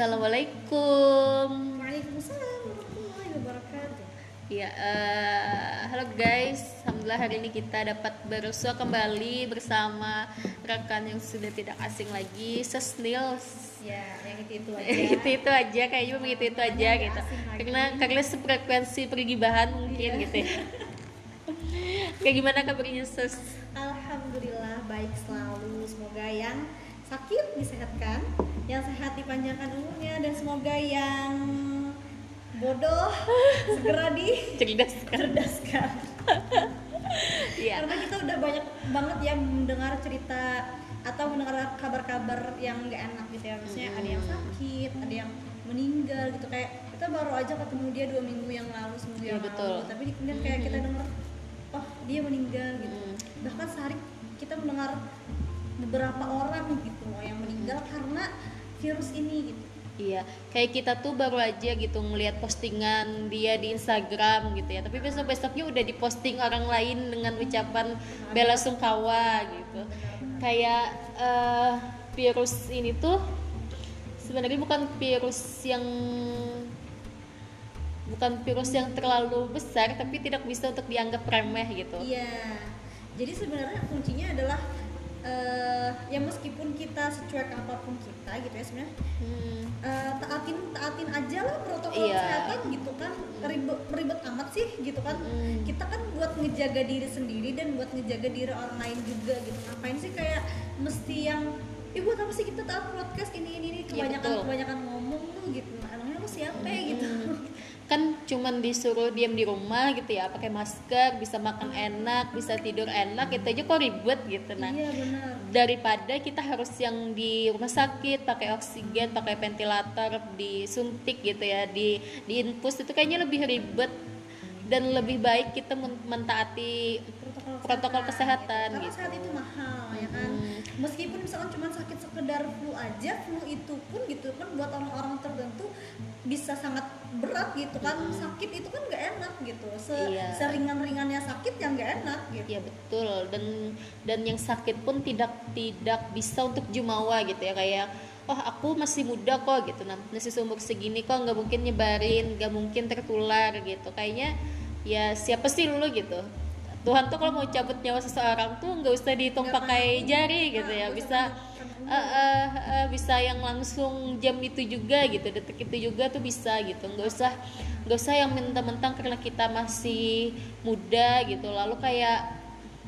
Assalamualaikum. Waalaikumsalam warahmatullahi wabarakatuh. Ya, eh, halo guys. Alhamdulillah hari ini kita dapat bersua kembali bersama rekan yang sudah tidak asing lagi, Sesnil. Ya, yang itu itu aja. itu itu aja kayaknya begitu itu aja Nggak gitu. asing lagi. Karena karena sefrekuensi pergibahan mungkin Iya. gitu ya. Kayak gimana kabarnya Ses? Alhamdulillah baik selalu. Semoga yang sakit disehatkan, yang sehat dipanjangkan umurnya dan semoga yang bodoh segera dicerdaskan. Cerdas. Iya. Karena kita udah banyak banget ya mendengar cerita atau mendengar kabar-kabar yang nggak enak gitu ya. Maksudnya ada yang sakit, ada yang meninggal gitu kayak kita baru aja ketemu dia dua minggu yang lalu, seminggu Iya, yang betul. lalu. Tapi kemudian kayak kita dengar, oh dia meninggal gitu. Mm. Bahkan sehari kita mendengar beberapa orang gitu loh yang meninggal karena virus ini gitu. Iya, kayak kita tuh baru aja gitu ngelihat postingan dia di Instagram gitu ya. Tapi besok besoknya udah diposting orang lain dengan ucapan bela sungkawa gitu. Kayak eh, virus ini tuh sebenarnya bukan virus yang bukan virus yang terlalu besar, tapi tidak bisa untuk dianggap remeh gitu. Iya. Jadi sebenarnya kuncinya adalah eh, ya meskipun kita secuek apa pun kita gitu ya sebenarnya. Hmm, eh, taatin taatin aja lah protokol Iya. kesehatan gitu kan. Ribet ribet amat sih gitu kan. Mm. kita kan buat ngejaga diri sendiri dan buat ngejaga diri orang lain juga gitu. Ngapain sih kayak mesti yang Ih buat apa sih kita taat podcast ini ini ini? Kebanyakan betul. kebanyakan ngomong tuh gitu. Emangnya lu siapa ya gitu kan cuman disuruh diam di rumah gitu ya pakai masker bisa makan enak bisa tidur enak itu aja kok ribet gitu nah iya benar daripada kita harus yang di rumah sakit pakai oksigen pakai ventilator disuntik gitu ya di di infus itu kayaknya lebih ribet dan lebih baik kita men- mentaati protokol, Protokol kesehatan karena gitu. saat itu mahal ya kan Hmm. meskipun misalkan cuma sakit sekedar flu aja flu itu pun gitu kan buat orang-orang tertentu bisa sangat berat gitu kan. Sakit itu kan nggak enak gitu. Se Hmm. Iya. seringan-ringannya sakit yang nggak enak gitu. Ya betul. Dan dan yang sakit pun tidak tidak bisa untuk jumawa gitu ya. Kayak oh aku masih muda kok gitu. Nah masih seumur segini kok nggak mungkin nyebarin nggak mungkin tertular gitu. Kayaknya ya siapa sih lu gitu Tuhan tuh kalau mau cabut nyawa seseorang tuh nggak usah dihitung pakai jari gitu ya. Bisa eh, eh, eh, bisa yang langsung jam itu juga gitu detik itu juga tuh bisa gitu. Nggak usah nggak usah yang mentang-mentang karena kita masih muda gitu. Lalu kayak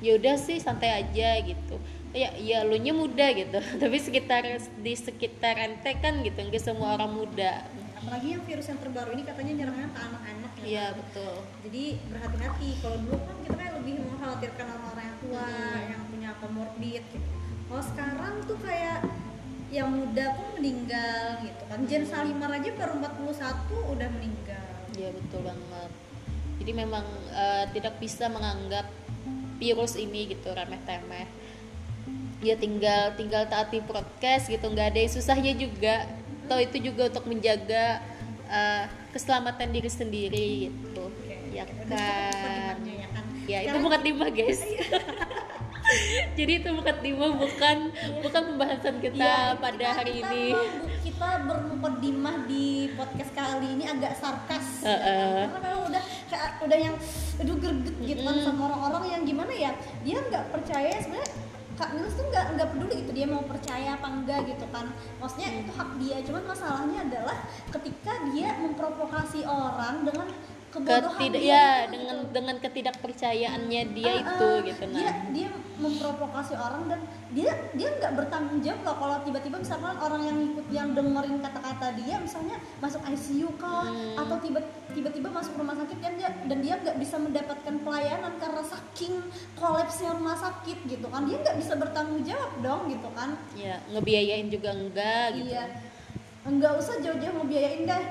ya udah sih santai aja gitu. Ya ya lu nya muda gitu. Tapi sekitar di sekitar ente kan gitu nggak semua orang muda. Apalagi yang virus yang terbaru ini katanya nyerangnya ke anak-anak iya kan? betul jadi berhati-hati kalau dulu kan kita kan lebih mengkhawatirkan orang-orang yang tua Hmm. yang punya komorbid gitu kalau sekarang tuh kayak yang muda pun meninggal gitu kan Jen Salimar aja baru 41 udah meninggal Iya betul banget. Jadi memang eh, tidak bisa menganggap virus ini gitu remeh-temeh. Ya tinggal tinggal taati prokes gitu, nggak ada yang susahnya juga. Atau itu juga untuk menjaga eh, keselamatan diri sendiri gitu. Oke, Ya kan. ya kan Ya itu bukan timah guys. Jadi itu bukan timah bukan bukan pembahasan kita Iya, pada kita- hari kita ini. mau- kita bermukadimah di podcast kali ini agak sarkas ya kan? Heeh. karena memang udah kayak udah yang aduh greget gitu kan sama orang-orang yang gimana ya dia nggak percaya sebenarnya Kak Nils tuh nggak nggak peduli gitu dia mau percaya apa enggak gitu kan maksudnya Mm. itu hak dia cuman masalahnya adalah ketika dia memprovokasi orang dengan Ketidak dia ya dengan dengan ketidakpercayaannya dia Ah, itu ah, gitu dia nah. dia memprovokasi orang dan dia dia nggak bertanggung jawab loh kalau tiba-tiba misalkan orang yang ikut yang dengerin kata-kata dia misalnya masuk ICU kah Hmm. atau tiba tiba-tiba masuk rumah sakit dan dia dan dia nggak bisa mendapatkan pelayanan karena saking kolapsnya rumah sakit gitu kan dia nggak bisa bertanggung jawab dong gitu kan ya ngebiayain juga enggak gitu Iya. Enggak usah jauh-jauh ngebiayain deh.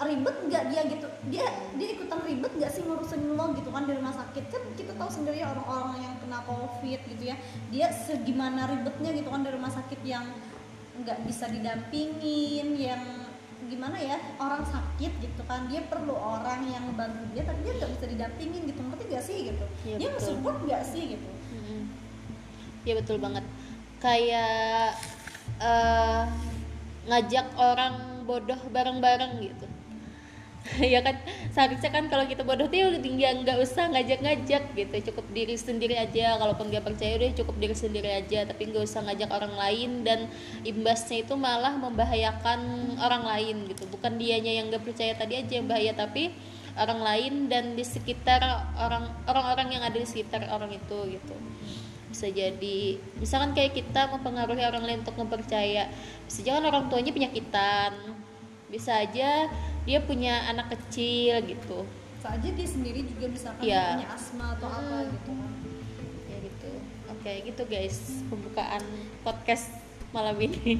Ribet nggak dia gitu? Dia dia ikutan ribet nggak sih ngurusin lo gitu kan di rumah sakit? Kan kita tahu sendiri ya orang-orang yang kena covid gitu ya. Dia segimana ribetnya gitu kan di rumah sakit yang nggak bisa didampingin, yang gimana ya orang sakit gitu kan dia perlu orang yang bantu dia tapi dia nggak bisa didampingin gitu ngerti gak sih gitu Iya, dia betul. nge-support nggak sih gitu ya betul banget kayak eh, ngajak orang bodoh bareng-bareng gitu ya kan? Seharusnya kan kalau kita bodoh tuh ya nggak usah ngajak-ngajak gitu. Cukup diri sendiri aja. Kalaupun nggak percaya udah cukup diri sendiri aja. Tapi nggak usah ngajak orang lain dan imbasnya itu malah membahayakan orang lain gitu. Bukan dianya yang nggak percaya tadi aja yang bahaya tapi orang lain dan di sekitar orang orang-orang yang ada di sekitar orang itu gitu. Bisa jadi misalkan kayak kita mempengaruhi orang lain untuk mempercaya bisa jangan orang tuanya penyakitan. Bisa aja dia punya anak kecil gitu. Saja dia sendiri juga misalkan Iya. punya asma atau apa Hmm. gitu kan. Ya gitu. Oke gitu guys pembukaan podcast malam ini.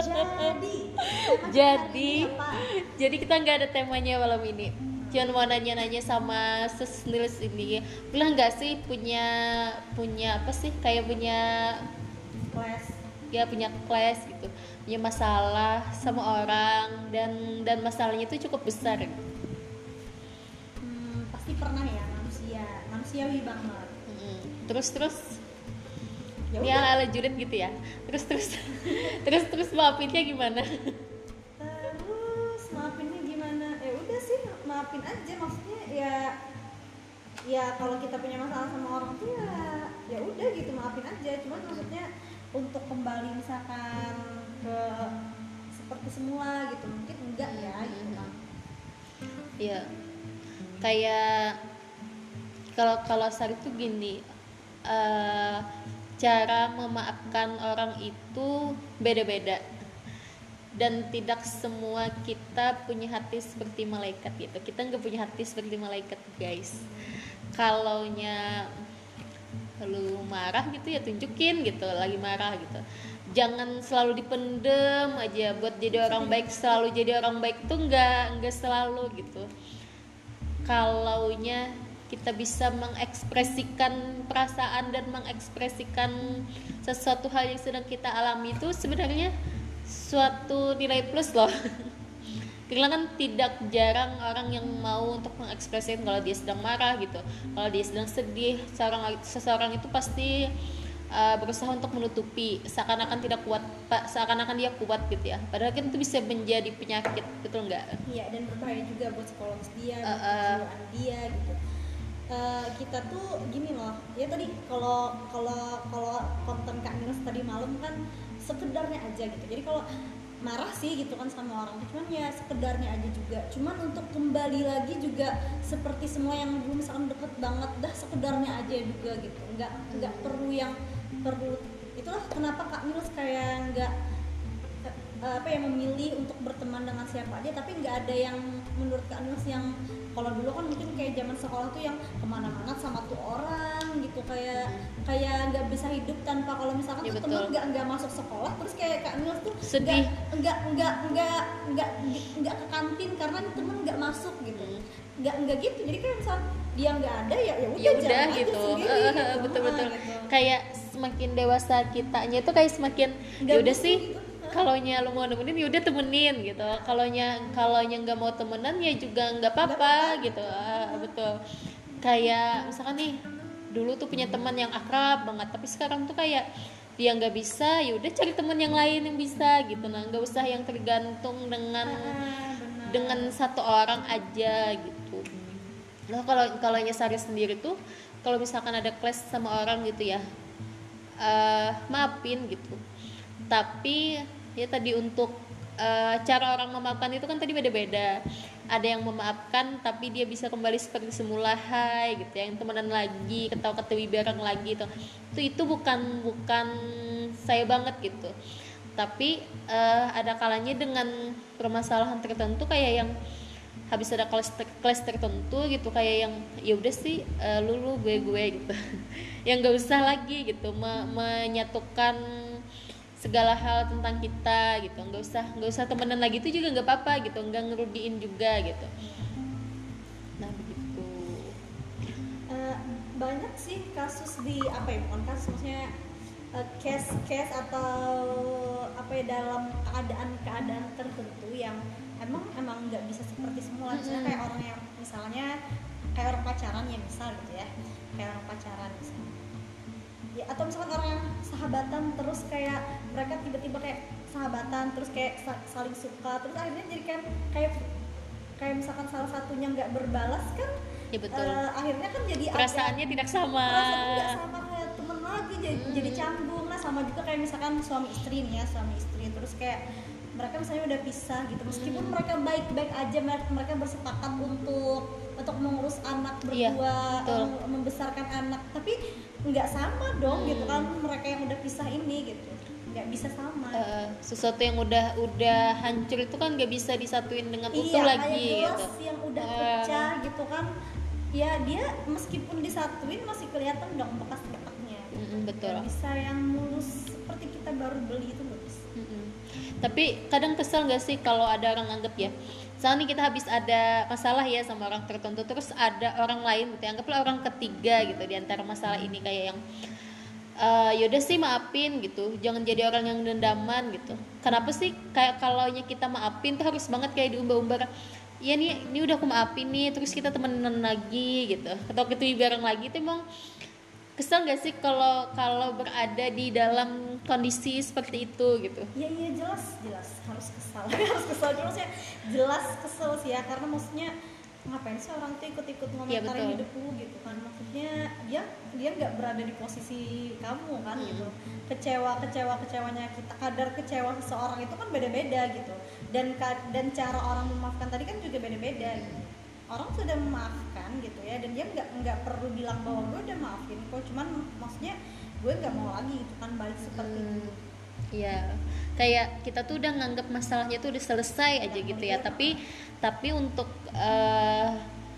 Jadi Jadi, apa? jadi kita nggak ada temanya malam ini. Cuman mau nanya-nanya sama sesnilis ini. Pernah nggak sih punya punya apa sih? Kayak punya kelas ya punya clash gitu punya masalah sama orang dan dan masalahnya itu cukup besar. Hmm, pasti pernah ya manusia. Manusiawi banget. Mm, terus terus? Ya ini ala ala Judit gitu ya? Terus terus? Terus terus maafinnya gimana? Terus maafinnya gimana? Ya udah sih maafin aja. Maksudnya ya ya kalau kita punya masalah sama orang tuh ya ya udah gitu. Maafin aja. Cuman maksudnya untuk kembali misalkan ke seperti semula gitu. Mungkin enggak ya gitu. kan ya kayak kalau kalau Sari tuh gini eh, cara memaafkan orang itu beda-beda. Dan tidak semua kita punya hati seperti malaikat gitu. Kita nggak punya hati seperti malaikat guys. Kalaunya lu marah gitu ya tunjukin gitu lagi marah gitu jangan selalu dipendem aja buat jadi orang baik selalu jadi orang baik tuh nggak nggak selalu gitu. Kalaunya kita bisa mengekspresikan perasaan dan mengekspresikan sesuatu hal yang sedang kita alami itu sebenarnya suatu nilai plus loh. Karena kan tidak jarang orang yang mau untuk mengekspresikan kalau dia sedang marah gitu. Kalau dia sedang sedih seorang seseorang itu pasti uh, berusaha untuk menutupi seakan-akan tidak kuat pak seakan-akan dia kuat gitu ya. Padahal kan itu bisa menjadi penyakit betul nggak? Iya dan berbahaya juga buat psikologis dia buat Uh, uh. dia gitu. Eh, kita tuh gini loh ya tadi kalau kalau kalau konten kak Nils tadi malam kan sekedarnya aja gitu. Jadi kalau marah sih gitu kan sama orang cuman ya sekedarnya aja juga. Cuman untuk kembali lagi juga seperti semua yang dulu misalkan deket banget dah sekedarnya aja juga gitu. Nggak nggak perlu yang perlu itulah kenapa kak Nils kayak nggak eh, apa ya memilih untuk berteman dengan siapa aja tapi nggak ada yang menurut Kak Nils yang kalau dulu kan mungkin kayak zaman sekolah tuh yang ke mana-mana sama tuh orang gitu kayak kayak nggak bisa hidup tanpa kalau misalkan Ya, tuh temen nggak nggak masuk sekolah terus kayak Kak Nils tuh Sedih. nggak nggak nggak nggak nggak nggak ke kantin karena temen nggak masuk gitu Hmm. nggak nggak gitu jadi kayak misal dia nggak ada ya ya udah ya udah gitu sendiri, gitu. betul Ah, betul gitu. Kayak semakin dewasa kitanya itu kayak semakin ya udah sih gitu. kalaunya lu mau nemenin ya udah temenin gitu. Kalaunya kalaunya nggak mau temenan ya juga nggak apa-apa gitu. Ah, betul. Kayak misalkan nih dulu tuh punya teman yang akrab banget tapi sekarang tuh kayak dia nggak bisa ya udah cari teman yang lain yang bisa gitu. Nah nggak usah yang tergantung dengan Ah, dengan satu orang aja gitu. Nah kalau kalau Sari sendiri tuh kalau misalkan ada clash sama orang gitu ya, eh maafin gitu. Tapi ya tadi untuk eh, cara orang memaafkan itu kan tadi beda-beda. Ada yang memaafkan tapi dia bisa kembali seperti semula hai gitu, yang temenan lagi, ketawa-ketawi bareng lagi itu. Itu itu bukan bukan saya banget gitu tapi eh, ada kalanya dengan permasalahan tertentu kayak yang habis ada kelas kelas tertentu gitu kayak yang ya udah sih eh, lu lu gue gue gitu. Yang nggak usah lagi gitu me- menyatukan segala hal tentang kita gitu. Nggak usah nggak usah temenan lagi itu juga nggak apa-apa gitu nggak ngerugiin juga gitu. Nah begitu. Eh, banyak sih kasus di apa ya bukan kasus maksudnya eh, case-case atau apa ya dalam keadaan-keadaan tertentu yang emang emang nggak bisa seperti semula misalnya kayak orang yang misalnya kayak orang pacaran ya misal gitu ya. Kayak orang pacaran misalnya ya atau misalkan orang yang sahabatan terus kayak mereka tiba-tiba kayak sahabatan terus kayak sa- saling suka terus akhirnya jadi kan kayak kayak misalkan salah satunya nggak berbalas kan ya betul. eh, akhirnya kan jadi agak- perasaannya tidak sama. Perasaan nggak sama kayak temen lagi jadi, Hmm. jadi canggung. Nah sama juga kayak misalkan suami istri nih ya suami istri terus kayak mereka misalnya udah pisah gitu meskipun Hmm. mereka baik-baik aja mereka, bersepakat untuk untuk mengurus anak Iya, berdua em, membesarkan anak tapi nggak sama dong gitu Hmm. kan mereka yang udah pisah ini gitu nggak bisa sama Eh, sesuatu yang udah udah hancur itu kan nggak bisa disatuin dengan utuh iya lagi kayak gelas gitu yang udah Eh. pecah gitu kan ya dia meskipun disatuin masih kelihatan dong bekas retaknya Mm-mm, betul Nggak bisa yang mulus seperti kita baru beli itu. Tapi kadang kesel gak sih kalau ada orang anggap ya? Misalnya nih kita habis ada masalah ya sama orang tertentu Terus ada orang lain gitu Anggaplah orang ketiga gitu di antara masalah ini Kayak yang eh yaudah sih maafin gitu. Jangan jadi orang yang dendaman gitu. Kenapa sih kayak kalau kita maafin tuh harus banget kayak diumbar-umbar Iya nih, ini udah aku maafin nih Terus kita temenan lagi gitu. Atau kita bareng lagi itu emang kesel gak sih kalau kalau berada di dalam kondisi seperti itu gitu ya iya jelas jelas harus kesal harus kesal dulu sih jelas kesel sih ya karena maksudnya ngapain sih orang tuh ikut-ikut Iya, ngomentarin betul. hidup lu gitu kan maksudnya dia dia nggak berada di posisi kamu kan Hmm. gitu kecewa kecewa kecewanya kita kadar kecewa seseorang itu kan beda-beda gitu dan dan cara orang memaafkan tadi kan juga beda-beda gitu. Orang sudah memaafkan gitu ya dan dia nggak nggak perlu bilang bahwa gue udah maafin kok cuman maksudnya gue nggak mau lagi itu kan balik seperti Hmm, itu Iya, kayak kita tuh udah nganggap masalahnya tuh udah selesai aja gitu ya. Tapi tapi untuk eh,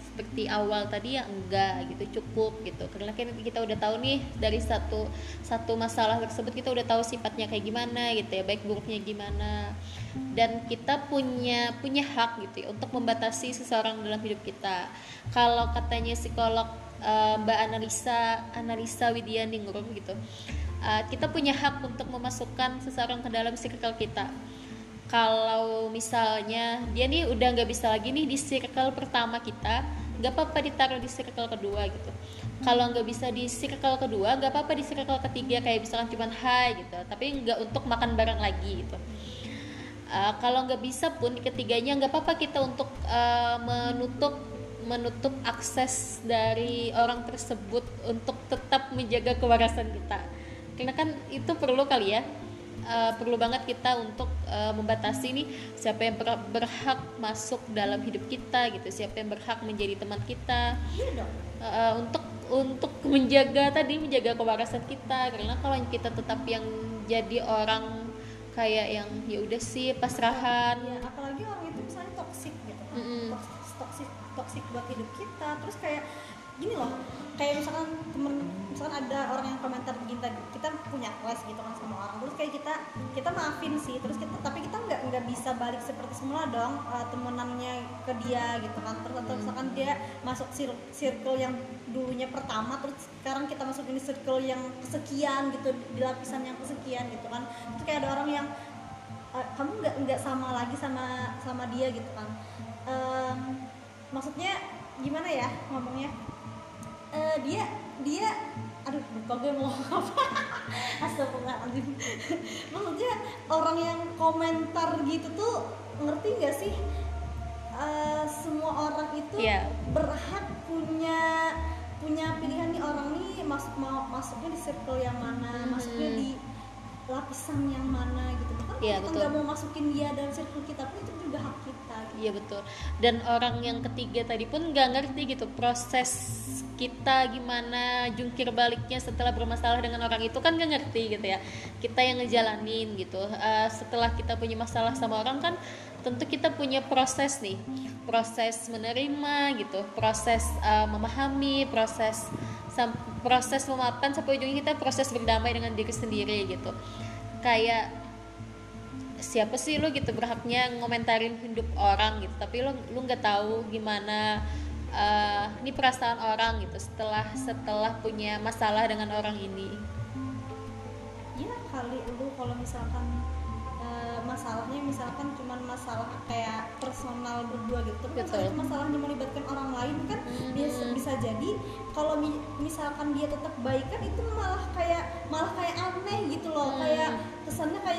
seperti awal tadi ya enggak gitu cukup gitu. Karena kan kita udah tahu nih dari satu satu masalah tersebut kita udah tahu sifatnya kayak gimana gitu ya, baik buruknya gimana. Dan kita punya punya hak gitu ya untuk membatasi seseorang dalam hidup kita. Kalau katanya psikolog eh, Mbak Analisa Analisa Widianingrum gitu uh, kita punya hak untuk memasukkan seseorang ke dalam circle kita. Kalau misalnya dia nih udah nggak bisa lagi nih di circle pertama kita nggak apa-apa ditaruh di circle kedua gitu. Kalau nggak bisa di circle kedua nggak apa-apa di circle ketiga kayak misalkan cuman hai gitu. Tapi nggak untuk makan bareng lagi gitu Uh, kalau nggak bisa pun ketiganya nggak apa-apa kita untuk uh, menutup menutup akses dari orang tersebut untuk tetap menjaga kewarasan kita. Karena kan itu perlu kali ya. Uh, perlu banget kita untuk uh, membatasi nih siapa yang ber- berhak masuk dalam hidup kita gitu siapa yang berhak menjadi teman kita. Dong. Uh, untuk untuk menjaga tadi menjaga kewarasan kita. Karena kalau kita tetap yang jadi orang kayak yang ya udah sih pasrahan. Ya apalagi orang itu misalnya toksik gitu kan. Mm-mm. toksik toksik toksik buat hidup kita. Terus kayak gini loh kayak misalkan temen misalkan ada orang yang komentar tadi kita punya kelas gitu kan sama orang terus kayak kita kita maafin sih terus kita tapi kita nggak nggak bisa balik seperti semula dong uh, temenannya ke dia gitu kan terus atau misalkan dia masuk cir- circle yang dulunya pertama terus sekarang kita masuk ini circle yang kesekian gitu di lapisan yang kesekian gitu kan itu kayak ada orang yang uh, kamu nggak nggak sama lagi sama sama dia gitu kan Em, maksudnya gimana ya ngomongnya Eh, dia dia aduh lupa gue mau apa astagfirullahaladzim maksudnya orang yang komentar gitu tuh ngerti nggak sih Eh, semua orang itu Iya. berhak punya punya pilihan nih orang nih masuk mau masuknya di circle yang mana masuknya Mhm. di lapisan yang mana gitu kan Iya, kita nggak mau masukin dia dalam circle kita pun itu juga hak kita. Iya betul. Dan orang yang ketiga tadi pun nggak ngerti gitu proses kita gimana jungkir baliknya setelah bermasalah dengan orang itu kan nggak ngerti gitu ya. Kita yang ngejalanin gitu. Eh, setelah kita punya masalah sama orang kan tentu kita punya proses nih, proses menerima gitu, proses eh, memahami, proses proses memaafkan sampai ujungnya kita proses berdamai dengan diri sendiri gitu. Kayak siapa sih lu gitu berhaknya ngomentarin hidup orang gitu. Tapi lu lu nggak tahu gimana eh, ini perasaan orang gitu setelah setelah punya masalah dengan orang ini. Ya kali lu kalau misalkan masalahnya misalkan cuman masalah kayak personal berdua gitu tapi kalau itu masalahnya melibatkan orang lain kan dia se- Mhm. bisa jadi kalau mi- misalkan dia tetap baik kan itu malah kayak malah kayak aneh gitu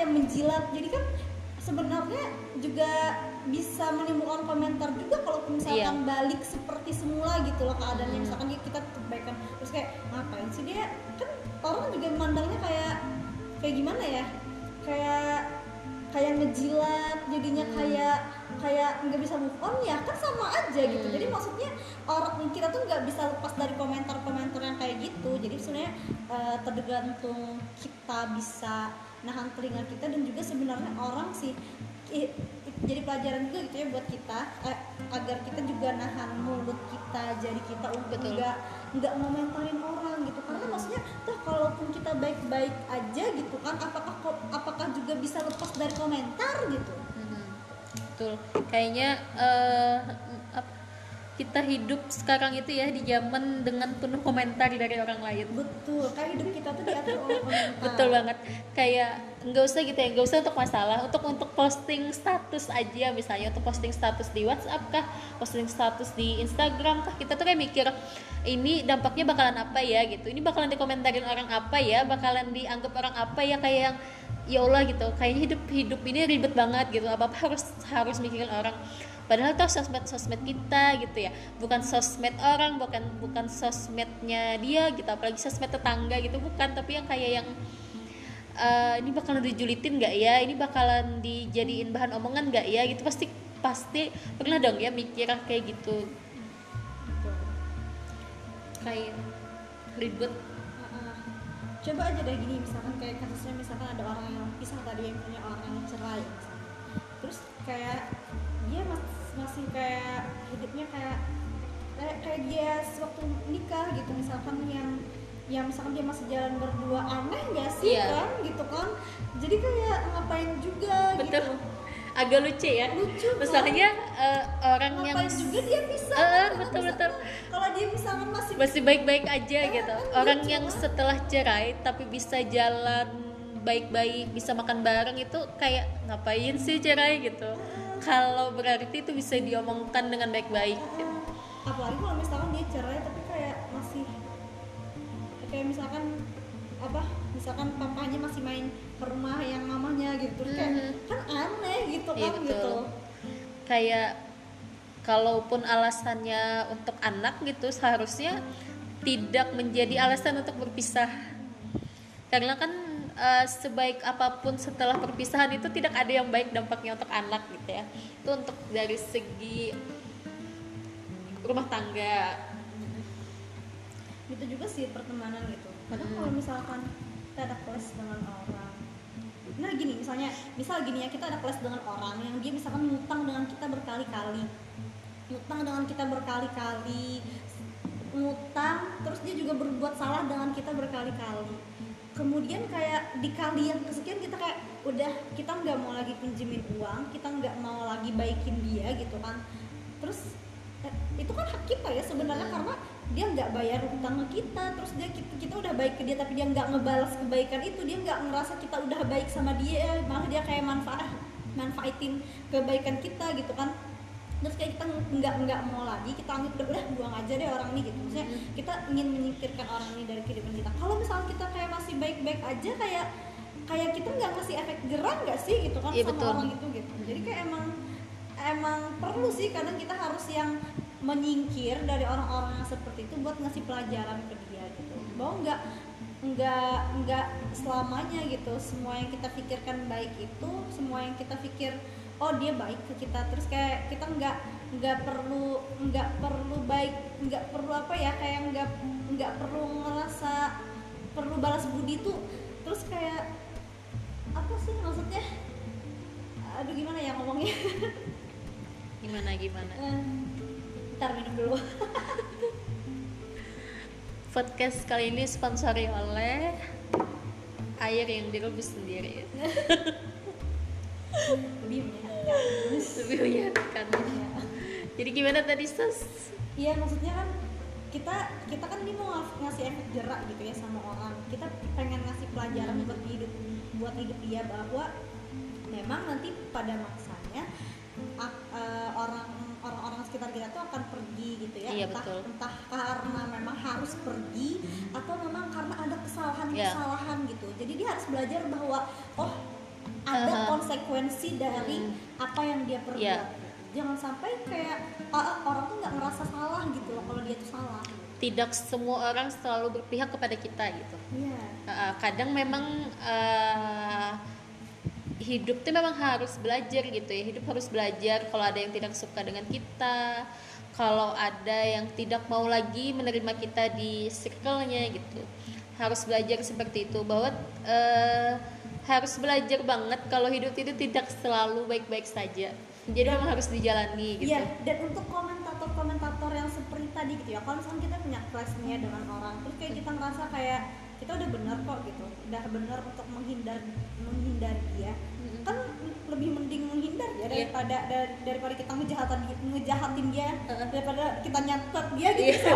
ngejilat jadi kan sebenarnya juga bisa menimbulkan komentar juga kalau misalkan Iya. balik seperti semula gitu loh keadaannya Hmm. misalkan kita kebaikan terus kayak ngapain sih dia kan orang juga mandangnya kayak kayak gimana ya kayak kayak ngejilat jadinya Hmm. kayak kayak nggak bisa move on ya kan sama aja gitu Hmm. jadi maksudnya orang kita tuh nggak bisa lepas dari komentar-komentar yang kayak gitu jadi sebenarnya eh, tergantung kita bisa nahan telinga kita dan juga sebenarnya orang sih i- i- jadi pelajaran juga gitu ya buat kita eh, agar kita juga nahan mulut kita jadi kita untuk nggak nggak ngomentarin orang gitu. Karena maksudnya toh kalaupun kita baik-baik aja gitu kan apakah apakah juga bisa lepas dari komentar gitu? Mhm. betul. Kayaknya apa, kita hidup sekarang itu ya di zaman dengan penuh komentar dari orang lain. Betul kayak hidup kita tuh diatur oleh komentar betul banget. Kayak nggak usah gitu ya nggak usah untuk masalah. Untuk untuk posting status aja misalnya untuk posting status di WhatsApp kah posting status di Instagram kah kita tuh kayak mikir ini dampaknya bakalan apa ya? gitu. Ini bakalan dikomentarin orang apa ya? Bakalan dianggap orang apa ya? Kayak yang ya Allah gitu. Kayaknya hidup hidup ini ribet banget gitu. Apa apa harus harus mikirin orang padahal tuh sosmed sosmed kita gitu ya. Bukan sosmed orang bukan bukan sosmednya dia gitu. Apalagi sosmed tetangga gitu. Bukan tapi yang kayak yang eh, ini bakalan dijulitin nggak ya? Ini bakalan dijadiin bahan omongan nggak ya? Gitu. Pasti pasti pernah dong ya mikir kayak gitu. Kayak ribet. Coba aja deh gini misalkan kayak kasusnya misalkan ada orang yang pisah tadi yang punya orang yang cerai. Misalkan. terus kayak dia mas- masih kayak hidupnya kayak kayak, kayak dia sewaktu nikah gitu misalkan yang yang misalkan dia masih jalan berdua aneh nggak sih Iya. kan gitu kan jadi kayak ngapain juga betul gitu agak lucu ya lucu kan? misalnya eh, orang yang ngapain juga dia bisa kan? betul, Bisa- betul. kalau dia misalkan masih masih baik-baik aja Eh, gitu eh, orang lucu yang banget. setelah cerai tapi bisa jalan baik-baik bisa makan bareng itu kayak ngapain sih cerai gitu kalau berarti itu bisa diomongkan dengan baik-baik gitu. apalagi kalau misalkan dia cerai tapi kayak masih kayak misalkan apa misalkan papanya masih main ke rumah yang mamanya gitu terus kayak Mhm. kan aneh gitu Iya, kan betul. gitu kayak kalaupun alasannya untuk anak gitu seharusnya tidak menjadi alasan untuk berpisah karena kan eh, sebaik apa pun setelah perpisahan itu tidak ada yang baik dampaknya untuk anak gitu ya. Itu untuk dari segi rumah tangga. Gitu juga sih pertemanan gitu. Kadang Mhm. kalau misalkan kita ada kelas dengan orang. Nah gini misalnya misal gini ya kita ada kelas dengan orang yang dia misalkan ngutang dengan kita berkali-kali. Ngutang dengan kita berkali-kali. Ngutang terus dia juga berbuat salah dengan kita berkali-kali kemudian kayak di kali yang kesekian kita kayak udah kita nggak mau lagi pinjemin uang kita nggak mau lagi baikin dia gitu kan terus eh, itu kan hak kita ya sebenarnya Hmm. karena dia nggak bayar utang kita terus dia kita, kita udah baik ke dia tapi dia nggak ngebalas kebaikan itu dia nggak ngerasa kita udah baik sama dia malah dia kayak manfaat manfaatin kebaikan kita gitu kan terus kayak kita nggak nggak mau lagi kita anggap udah udah buang aja deh orang ini gitu. Maksudnya Hmm. kita ingin menyingkirkan orang ini dari kehidupan kita. Kalau misalnya kita kayak masih baik-baik aja kayak kayak kita nggak ngasih efek gerak nggak sih gitu kan Iya, sama betul. orang itu gitu. Jadi kayak emang emang perlu sih kadang kita harus yang menyingkir dari orang-orang yang seperti itu buat ngasih pelajaran ke dia gitu. Bahwa nggak nggak nggak selamanya gitu. Semua yang kita pikirkan baik itu semua yang kita pikir oh dia baik ke kita. Terus kayak kita nggak nggak perlu nggak perlu baik nggak perlu apa ya kayak nggak nggak perlu ngerasa perlu balas budi tuh terus kayak apa sih maksudnya? Aduh gimana ya ngomongnya? Gimana gimana? Ntar minum dulu. Podcast kali ini sponsori oleh air yang direbus sendiri. Lebih menyenangkan lebih menyenangkan jadi gimana tadi sos iya maksudnya kan kita kita kan ini mau ngas- ngasih efek jerak gitu ya sama orang. Kita pengen ngasih pelajaran buat hidup buat hidup dia bahwa memang nanti pada masanya eh, orang orang-orang sekitar kita tuh akan pergi gitu ya. Iya, entah betul. entah karena memang harus pergi atau memang karena ada kesalahan-kesalahan gitu. Jadi dia harus belajar bahwa oh ada Aha. konsekuensi dari Hmm. apa yang dia perbuat. Iya. jangan sampai kayak ah, orang tuh nggak ngerasa salah gitu loh kalau dia tuh salah. Tidak semua orang selalu berpihak kepada kita gitu. Iya. Uh, kadang memang uh, hidup tuh memang harus belajar gitu ya. Hidup harus belajar kalau ada yang tidak suka dengan kita kalau ada yang tidak mau lagi menerima kita di circle-nya gitu. Harus belajar seperti itu. Bahwa uh, harus belajar banget kalau hidup itu tidak selalu baik-baik saja jadi memang harus dijalani gitu Iya, dan untuk komentator-komentator yang seperti tadi gitu ya, kalau misalnya kita punya clash nih ya dengan orang, terus kayak kita ngerasa kayak kita udah bener kok gitu, udah bener untuk menghindar menghindar dia, Mm-mm. kan lebih mending menghindar ya Iya. daripada dar- daripada kita ngejahatin ngejahatin dia, daripada kita nyantet dia gitu. Iya.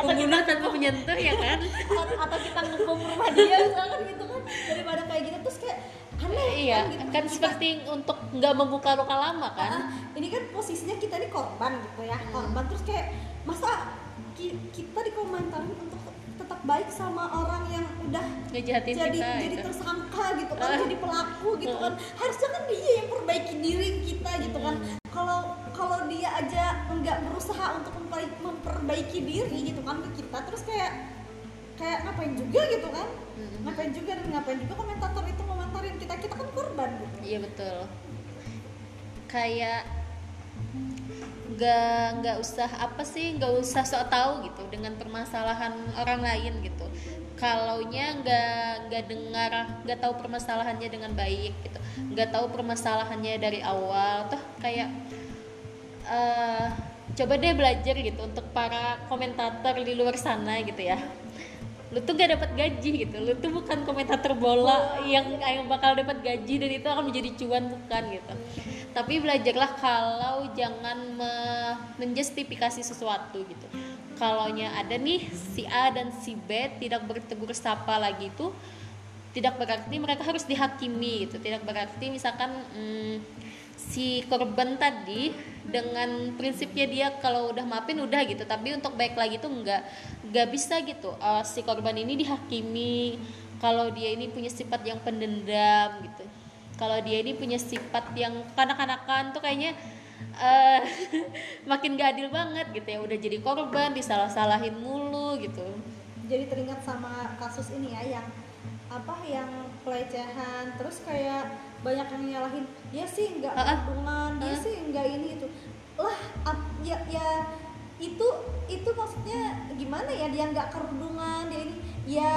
atau kita tanpa menyentuh ya kan atau, atau kita ngebom rumah dia misalkan gitu kan daripada kayak gitu terus kayak iya gitu. kan Kita- seperti untuk nggak membuka luka lama kan? Ah, ini kan posisinya kita ini korban gitu ya korban. Terus kayak masa ki- kita dikomentarin untuk tetap baik sama orang yang udah ngejahatin jadi kita jadi gitu. tersangka gitu kan Ah. jadi pelaku gitu kan. Harusnya kan dia yang perbaiki diri kita gitu kan. Kalau kalau dia aja nggak berusaha untuk memperbaiki, diri gitu kan ke kita terus kayak kayak ngapain juga gitu kan. Mm-mm. ngapain juga dan ngapain juga komentator itu komentarin kita kita kan korban gitu. Iya betul. Kayak nggak nggak usah apa sih nggak usah sok tahu gitu dengan permasalahan orang lain gitu. Kalaunya nggak nggak dengar nggak tahu permasalahannya dengan baik gitu. Nggak tahu permasalahannya dari awal. Tuh kayak eh, coba deh belajar gitu untuk para komentator di luar sana gitu ya lu tuh gak dapat gaji gitu. Lu tuh bukan komentator bola yang yang bakal dapat gaji dan itu akan menjadi cuan bukan gitu. Tapi belajarlah kalau jangan me- menjustifikasi sesuatu gitu. Kalaunya ada nih si A dan si B tidak bertegur sapa lagi itu tidak berarti mereka harus dihakimi gitu. Tidak berarti misalkan mm, si korban tadi dengan prinsipnya dia kalau udah maafin udah gitu tapi untuk baik lagi tuh nggak nggak bisa gitu. Eh, si korban ini dihakimi kalau dia ini punya sifat yang pendendam gitu. Kalau dia ini punya sifat yang kanak-kanakan tuh kayaknya eh makin gak adil banget gitu ya. Udah jadi korban disalah-salahin mulu gitu. Jadi teringat sama kasus ini ya yang apa yang pelecehan terus kayak banyak yang nyalahin. Dia sih nggak hubungan dia sih nggak ini itu. Lah ya ya itu itu maksudnya gimana ya? Dia nggak kerudungan dia ini ya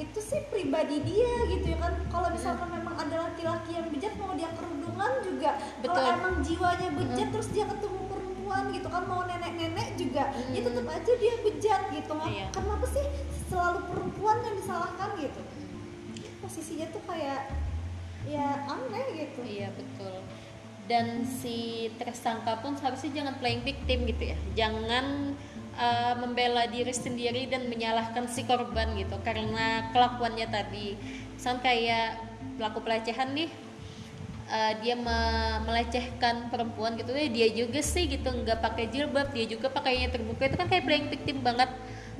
itu sih pribadi dia gitu ya kan? Kalau misalkan memang ada laki-laki yang bejat mau dia kerudungan juga. Kalau emang jiwanya bejat terus dia ketemu perempuan gitu kan mau nenek-nenek juga ya tetap aja dia bejat gitu kan? Iya. kenapa sih selalu perempuan yang disalahkan gitu? Posisinya tuh kayak ya aneh gitu. Iya betul. Dan si tersangka pun seharusnya jangan playing victim gitu ya. Jangan uh, membela diri sendiri dan menyalahkan si korban gitu. Karena kelakuannya tadi. Misal kayak pelaku pelecehan nih uh, dia me- melecehkan perempuan gitu. Ya dia juga sih gitu nggak pakai jilbab. Dia juga pakainya terbuka. Itu kan kayak playing victim banget.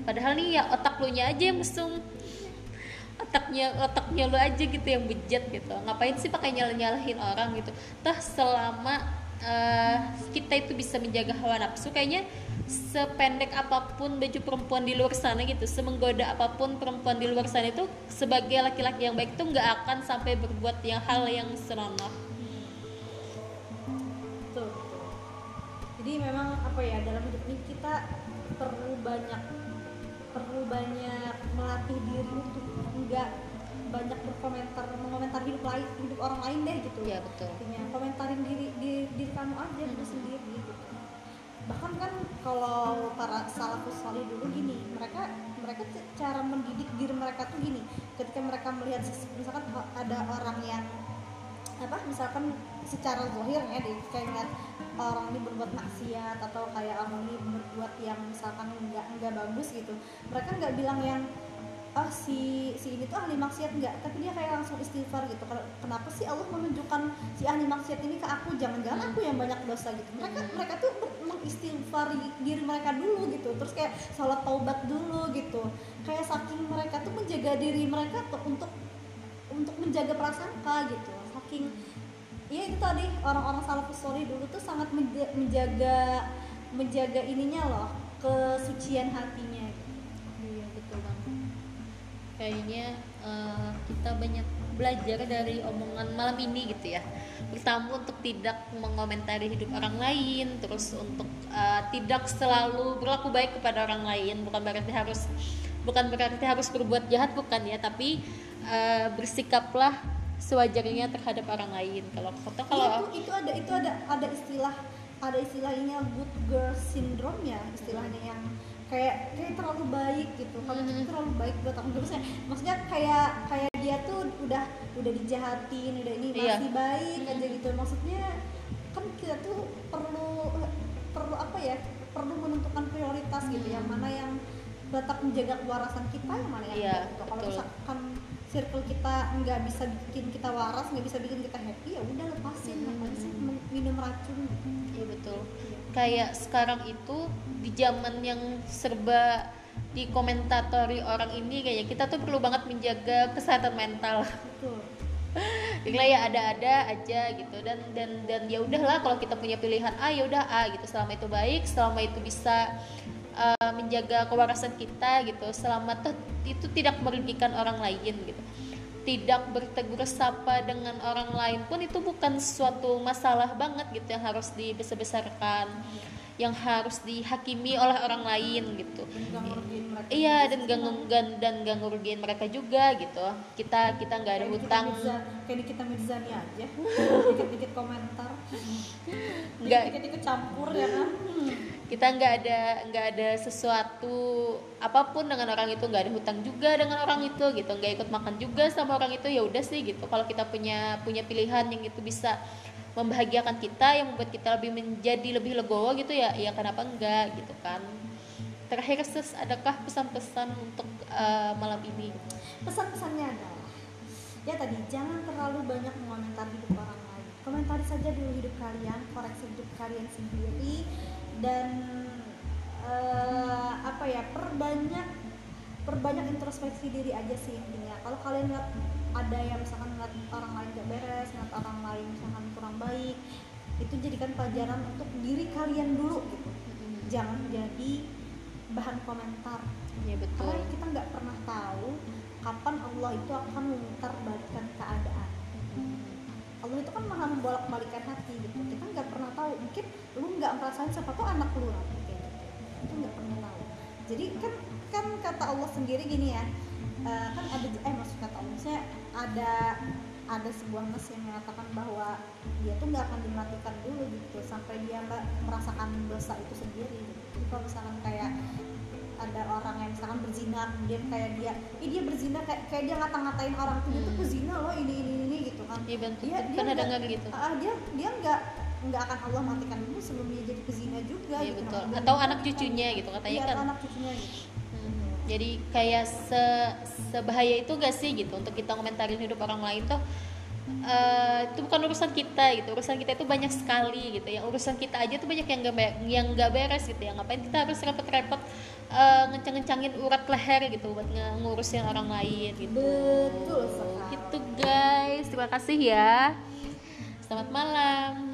Padahal nih ya otak lu nya aja yang mesum otaknya otaknya lu aja gitu yang bejat gitu. Ngapain sih pakai nyala nyalahin orang gitu? Toh selama eh, kita itu bisa menjaga hawa nafsu kayaknya sependek apa pun baju perempuan di luar sana gitu semenggoda apa pun perempuan di luar sana itu sebagai laki-laki yang baik itu nggak akan sampai berbuat yang hal yang senonoh. Jadi memang apa ya dalam hidup ini kita perlu banyak perlu banyak melatih diri untuk enggak banyak berkomentar mengomentar hidup lain hidup orang lain deh gitu. ya betul Intinya komentarin diri diri, diri kamu aja diri sendiri gitu. Bahkan kan kalau para salafus salih dulu gini, mereka mereka cara mendidik diri mereka tuh gini. Ketika mereka melihat misalkan ada orang yang apa misalkan secara zahir ya di kayak ngeliat orang ini berbuat maksiat atau kayak orang ini berbuat yang misalkan nggak nggak bagus gitu mereka nggak bilang yang ah si si ini tuh ahli maksiat nggak? Tapi dia kayak langsung istighfar gitu. Kenapa sih Allah menunjukkan si ahli maksiat ini ke aku? Jangan-jangan aku yang banyak dosa gitu. Mereka mereka tuh mengistighfari diri mereka dulu gitu. Terus kayak sholat taubat dulu gitu. Kayak saking mereka tuh menjaga diri mereka tuh untuk untuk menjaga prasangka gitu. Saking ya itu tadi orang-orang salafus story dulu tuh sangat menja- menjaga menjaga ininya loh kesucian hatinya. Gitu. Iya betul banget. Kayaknya eh, kita banyak belajar dari omongan malam ini gitu ya. Pertama untuk tidak mengomentari hidup orang lain, terus untuk eh, tidak selalu berlaku baik kepada orang lain. Bukan berarti harus bukan berarti harus berbuat jahat bukan ya, tapi eh, bersikaplah sewajarnya terhadap orang lain. Kalau kata kalau Iya, itu itu ada itu ada ada istilah ada istilahnya good girl syndrome ya istilahnya yang kayak kayak terlalu baik gitu kamu tuh Mhm. terlalu baik buat aku maksudnya maksudnya kayak kayak dia tuh udah udah dijahatin udah ini Iya. masih baik aja Mhm. gitu maksudnya kan kita tuh perlu perlu apa ya perlu menentukan prioritas gitu yang Mhm. mana yang tetap menjaga kewarasan kita yang mana yang Iya, enggak gitu kalau misalkan circle kita nggak bisa bikin kita waras nggak bisa bikin kita happy ya udah lepasin Mhm. ngapain sih minum racun gitu. Iya betul. Kayak sekarang itu di zaman yang serba dikomentatori orang ini kayaknya kita tuh perlu banget menjaga kesehatan mental. betul Jadi ya ada-ada aja gitu dan dan dan ya udahlah kalau kita punya pilihan A ya udah A gitu selama itu baik, selama itu bisa uh, menjaga kewarasan kita gitu, selama tuh itu tidak merugikan orang lain gitu. Tidak bertegur sapa dengan orang lain pun itu bukan suatu masalah banget gitu yang harus dibesar-besarkan, yang harus dihakimi oleh orang lain gitu. Iya dan gak dan dan gak ngerugiin mereka juga gitu. Kita kita nggak ada Kayak hutang. Mirza- kayak Nikita Mirzani aja dikit-dikit komentar Nggak. dikit-dikit campur ya kan Kita nggak ada nggak ada sesuatu apa pun dengan orang itu nggak ada hutang juga dengan orang itu gitu. Nggak ikut makan juga sama orang itu ya udah sih gitu. Kalau kita punya punya pilihan yang itu bisa membahagiakan kita yang membuat kita lebih menjadi lebih legowo gitu ya ya kenapa enggak gitu kan terakhir sis adakah pesan-pesan untuk uh, malam ini pesan-pesannya adalah ya tadi jangan terlalu banyak mengomentari hidup orang lain komentari saja dulu hidup kalian koreksi hidup kalian sendiri dan eh, apa ya perbanyak perbanyak introspeksi diri aja sih intinya. Kalau kalian ngeliat ada yang misalkan ngeliat orang lain gak beres ngeliat orang lain misalkan kurang baik itu jadikan pelajaran untuk diri kalian dulu gitu. Jangan jadi bahan komentar. Ya betul. Karena kita nggak pernah tahu kapan Allah itu akan memutar balikan keadaan Allah itu kan maha membolak balikan hati gitu. Kita nggak pernah tahu. Mungkin lu nggak merasain siapa tuh anak lu nanti kayak gitu. Itu nggak pernah tahu. Jadi kan kan kata Allah sendiri gini ya eh, kan ada eh maksud kata Allah saya ada ada sebuah nas yang mengatakan bahwa dia tuh nggak akan dimatikan dulu gitu sampai dia merasakan dosa itu sendiri gitu. Jadi kalau misalkan kayak ada orang yang misalkan berzina kemudian kayak dia ih dia berzina kayak kayak dia ngata-ngatain orang tuh dia tuh Hmm. pezina loh ini ini ini kan Iya betul. Dia- dia Pernah nggak- gitu. ah, dia dia nggak nggak akan Allah matikan dulu sebelum dia jadi pezina juga Iya gitu. betul. Atau anak cucunya gitu katanya Iya, kan. anak cucunya gitu Hmm. Jadi kayak se sebahaya itu gak sih gitu untuk kita komentarin hidup orang lain tuh eh, itu bukan urusan kita gitu. Urusan kita itu banyak sekali gitu. Yang urusan kita aja tuh banyak yang gak yang gak beres gitu ya. Ngapain kita harus repot-repot eh, ngencang-ngencangin urat leher gitu buat ngurusin orang lain gitu. Betul sekali. gitu guys. Terima kasih ya. Selamat malam